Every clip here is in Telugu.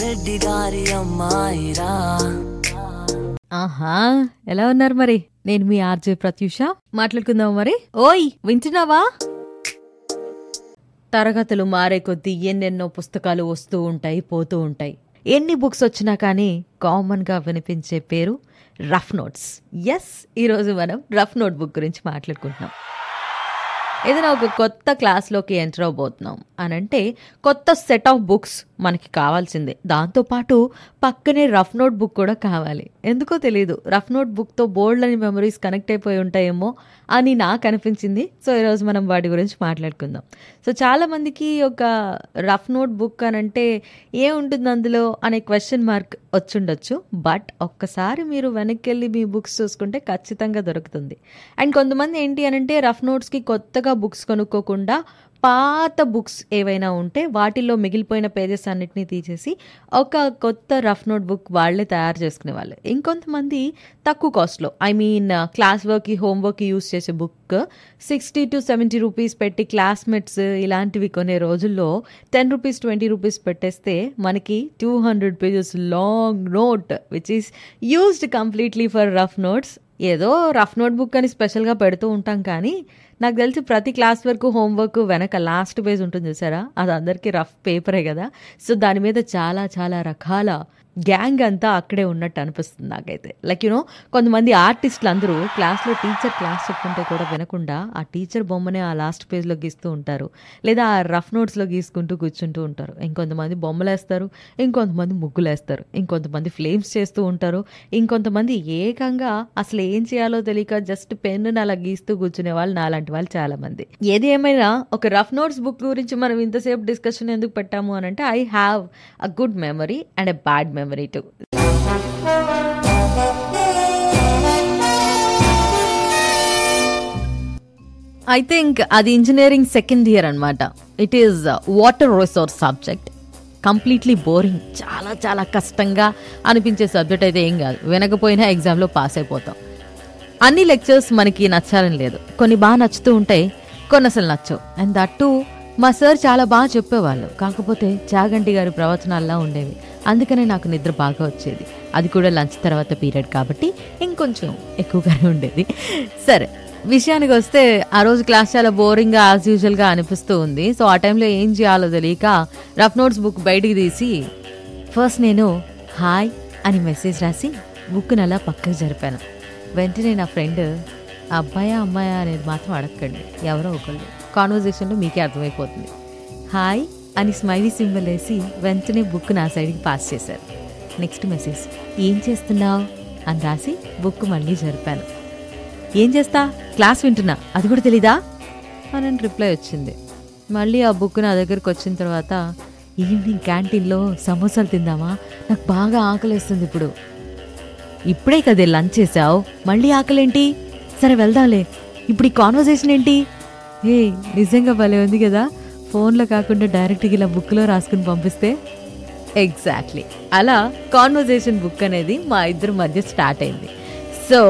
రెడ్డి గారి అమ్మాయిరా. ఆహా ఎలా ఉన్నారు మరి? నేను మీ ఆర్జే ప్రత్యూష. మాట్లాడుకుందాం మరి. ఓయ్ వింటున్నావా? తరగతులు మారే కొద్దీ ఎన్నెన్నో పుస్తకాలు వస్తూ ఉంటాయి పోతూ ఉంటాయి. ఎన్ని బుక్స్ వచ్చినా కానీ కామన్గా వినిపించే పేరు రఫ్ నోట్స్. ఎస్ ఈరోజు మనం రఫ్ నోట్ బుక్ గురించి మాట్లాడుకుంటున్నాం. ఏదైనా ఒక కొత్త క్లాస్లోకి ఎంటర్ అవబోతున్నాం అని అంటే కొత్త సెట్ ఆఫ్ బుక్స్ మనకి కావాల్సిందే. దాంతోపాటు పక్కనే రఫ్ నోట్ బుక్ కూడా కావాలి. ఎందుకో తెలియదు రఫ్ నోట్ బుక్తో బోల్డ్ అని మెమరీస్ కనెక్ట్ అయిపోయి ఉంటాయేమో అని నాకు అనిపించింది. సో ఈరోజు మనం వాటి గురించి మాట్లాడుకుందాం. సో చాలామందికి ఒక రఫ్ నోట్ బుక్ అని అంటే ఏముంటుంది అందులో అనే క్వశ్చన్ మార్క్ వచ్చుండొచ్చు. బట్ ఒక్కసారి మీరు వెనక్కి వెళ్ళి మీ బుక్స్ చూసుకుంటే ఖచ్చితంగా దొరుకుతుంది. అండ్ కొంతమంది ఏంటి అని అంటే రఫ్ నోట్స్కి కొత్తగా బుక్స్ కొనుక్కోకుండా పాత బుక్స్ ఏవైనా ఉంటే వాటిల్లో మిగిలిపోయిన పేజెస్ అన్నిటినీ తీసేసి ఒక కొత్త రఫ్ నోట్ బుక్ వాళ్ళే తయారు చేసుకునే వాళ్ళు. ఇంకొంతమంది తక్కువ కాస్ట్లో. ఐ మీన్ uh, క్లాస్ వర్క్కి హోంవర్క్కి యూస్ చేసే book sixty to seventy rupees పెట్టి క్లాస్మేట్స్ ఇలాంటివి కొనే రోజుల్లో టెన్ రూపీస్ ట్వంటీ రూపీస్ పెట్టేస్తే మనకి two hundred pages long note which is used completely for rough notes. ఏదో రఫ్ నోట్ బుక్ అని స్పెషల్గా పెడుతూ ఉంటాం కానీ నాకు తెలిసి ప్రతి క్లాస్ వరకు హోంవర్క్ వెనక లాస్ట్ పేజ్ ఉంటుంది చూసారా? అది అందరికీ రఫ్ పేపరే కదా. సో దాని మీద చాలా చాలా రకాల గ్యాంగ్ అంతా అక్కడే ఉన్నట్టు అనిపిస్తుంది నాకైతే. లైక్ యూనో కొంతమంది ఆర్టిస్టులు అందరూ క్లాస్లో టీచర్ క్లాస్ చెప్తుంటే కూడా వినకుండా ఆ టీచర్ బొమ్మనే ఆ లాస్ట్ పేజ్లో గీస్తూ ఉంటారు. లేదా ఆ రఫ్ నోట్స్లో గీసుకుంటూ కూర్చుంటూ ఉంటారు. ఇంకొంతమంది బొమ్మలు వేస్తారు ఇంకొంతమంది ముగ్గులు వేస్తారు ఇంకొంతమంది ఫ్లేమ్స్ చేస్తూ ఉంటారు ఇంకొంతమంది ఏకంగా అసలు ఏం చేయాలో తెలియక జస్ట్ పెన్ను అలా గీస్తూ కూర్చునే వాళ్ళు నాలాంటి వాళ్ళు చాలామంది. ఏది ఏమైనా ఒక రఫ్ నోట్స్ బుక్ గురించి మనం ఇంతసేపు డిస్కషన్ ఎందుకు పెట్టాము అని అంటే I have a good memory and a bad memory too I think అది ఇంజనీరింగ్ సెకండ్ ఇయర్ అనమాట it is water resource subject completely boring చాలా చాలా కష్టంగా అనిపించే సబ్జెక్ట్ అయితే ఏం కాదు. వినకపోయినా ఎగ్జామ్లో పాస్ అయిపోతాం. అన్ని లెక్చర్స్ మనకి నచ్చాలని లేదు. కొన్ని బాగా నచ్చుతూ ఉంటాయి కొన్ని అసలు నచ్చవు. అండ్ దట్టు మా సార్ చాలా బాగా చెప్పేవాళ్ళు. కాకపోతే చాగంటి గారి ప్రవచనాల్లా ఉండేవి. అందుకనే నాకు నిద్ర బాగా వచ్చేది. అది కూడా లంచ్ తర్వాత పీరియడ్ కాబట్టి ఇంకొంచెం ఎక్కువగానే ఉండేది. సరే విషయానికి వస్తే ఆ రోజు క్లాస్ చాలా బోరింగ్గా యాజ్ యూజువల్గా అనిపిస్తూ ఉంది. సో ఆ టైంలో ఏం చేయాలో తెలియక రఫ్ నోట్స్ బుక్ బయటికి తీసి ఫస్ట్ నేను హాయ్ అని మెసేజ్ రాసి బుక్ని అలా పక్కకు జరిపాను. వెంటనే నా ఫ్రెండ్ అబ్బాయా అమ్మాయా అనేది మాత్రం అడగండి ఎవరో ఒకళ్ళు. కాన్వర్జేషన్లో మీకే అర్థమైపోతుంది. హాయ్ అని స్మైలీ సింబల్ వేసి వెంటనే బుక్ నా సైడ్కి పాస్ చేశారు. నెక్స్ట్ మెసేజ్ ఏం చేస్తున్నావు? అని రాసి బుక్ మళ్ళీ జరిపాను. ఏం చేస్తా? క్లాస్ వింటున్నా. అది కూడా తెలీదా? అని రిప్లై వచ్చింది. మళ్ళీ ఆ బుక్ నా దగ్గరికి వచ్చిన తర్వాత ఈవినింగ్ క్యాంటీన్లో సమోసాలు తిందామా? నాకు బాగా ఆకలేస్తుంది ఇప్పుడు. ఇప్పుడే కదే లంచ్ చేసావు మళ్ళీ ఆకలేంటి? సరే వెళ్దాంలే. ఇప్పుడు ఈ కాన్వర్జేషన్ ఏంటి? ఏ నిజంగా భలే ఉంది కదా. ఫోన్లో కాకుండా డైరెక్ట్గా ఇలా బుక్లో రాసుకుని పంపిస్తే? ఎగ్జాక్ట్లీ అలా కాన్వర్జేషన్ బుక్ అనేది మా ఇద్దరి మధ్య స్టార్ట్ అయింది. సో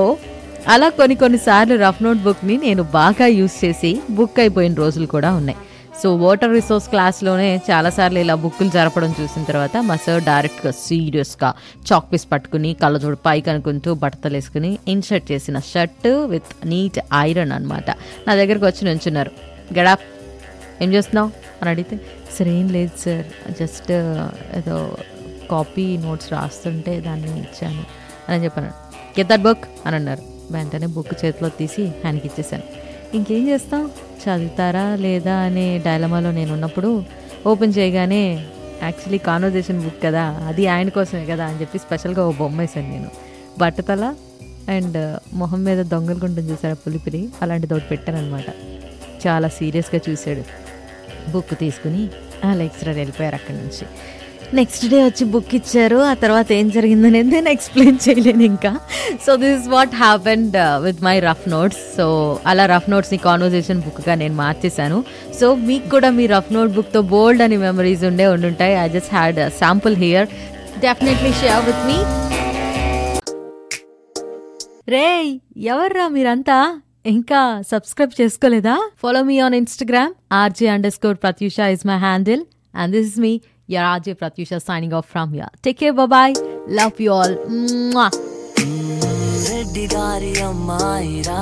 అలా కొన్ని కొన్నిసార్లు రఫ్ నోట్ బుక్ని నేను బాగా యూస్ చేసి బుక్ అయిపోయిన రోజులు కూడా ఉన్నాయి. సో వాటర్ రిసోర్స్ క్లాస్లోనే చాలాసార్లు ఇలా బుక్కులు జరపడం చూసిన తర్వాత మా సార్ డైరెక్ట్గా సీరియస్గా చాక్ పీస్ పట్టుకుని కళ్ళజోడు పైకి అనుకుంటూ బట్టలు వేసుకుని ఇన్షర్ట్ చేసిన షర్ట్ విత్ నీట్ ఐరన్ అనమాట నా దగ్గరకు వచ్చి నుంచున్నారు. గడాప్ ఏం చేస్తున్నావు? అని అడిగితే సార్ ఏం లేదు సార్. జస్ట్ ఏదో కాపీ నోట్స్ రాస్తుంటే దాన్ని ఇచ్చాను అని చెప్పాను. గెట్ దట్ బుక్ అని అన్నారు. వెంటనే బుక్ చేతిలో తీసి ఆయనకి ఇచ్చేసాను ఇంకేం చేస్తాం చదువుతారా లేదా? అనే డైలమాలో నేను ఉన్నప్పుడు ఓపెన్ చేయగానే యాక్చువల్లీ కాన్వర్జేషన్ బుక్ కదా అది ఆయన కోసమే కదా అని చెప్పి స్పెషల్గా ఓ బొమ్మ వేసాను నేను. బట్టతల అండ్ మొహం మీద దొంగలు ఉంటుంది చూసాడు పులిపిరి? అలాంటిది ఒకటి పెట్టాను అనమాట చాలా సీరియస్గా చూశాడు. బుక్ తీసుకుని ఆ లెక్చరర్ వెళ్ళిపోయారు అక్కడి నుంచి. నెక్స్ట్ డే వచ్చి బుక్ ఇచ్చారు. ఆ తర్వాత ఏం జరిగిందనేది నేను ఎక్స్ప్లెయిన్ చేయలేను ఇంకా. So this is what happened with my rough notes so అలా రఫ్ నోట్స్ని కాన్వర్జేషన్ బుక్గా నేను మార్చేశాను. సో మీకు కూడా మీ రఫ్ నోట్ బుక్తో బోల్డ్ అని మెమరీస్ ఉండే ఉండుంటాయి. I just had sample here definitely share with మీ రే ఎవర్రా మీరంతా? ఇంకా సబ్స్క్రైబ్ చేసుకోలేదా follow me on Instagram RJ underscore Pratyusha is my handle and this is me your RJ Pratyusha signing off from your take care bye love you all Reddy గారి అమ్మాయిరా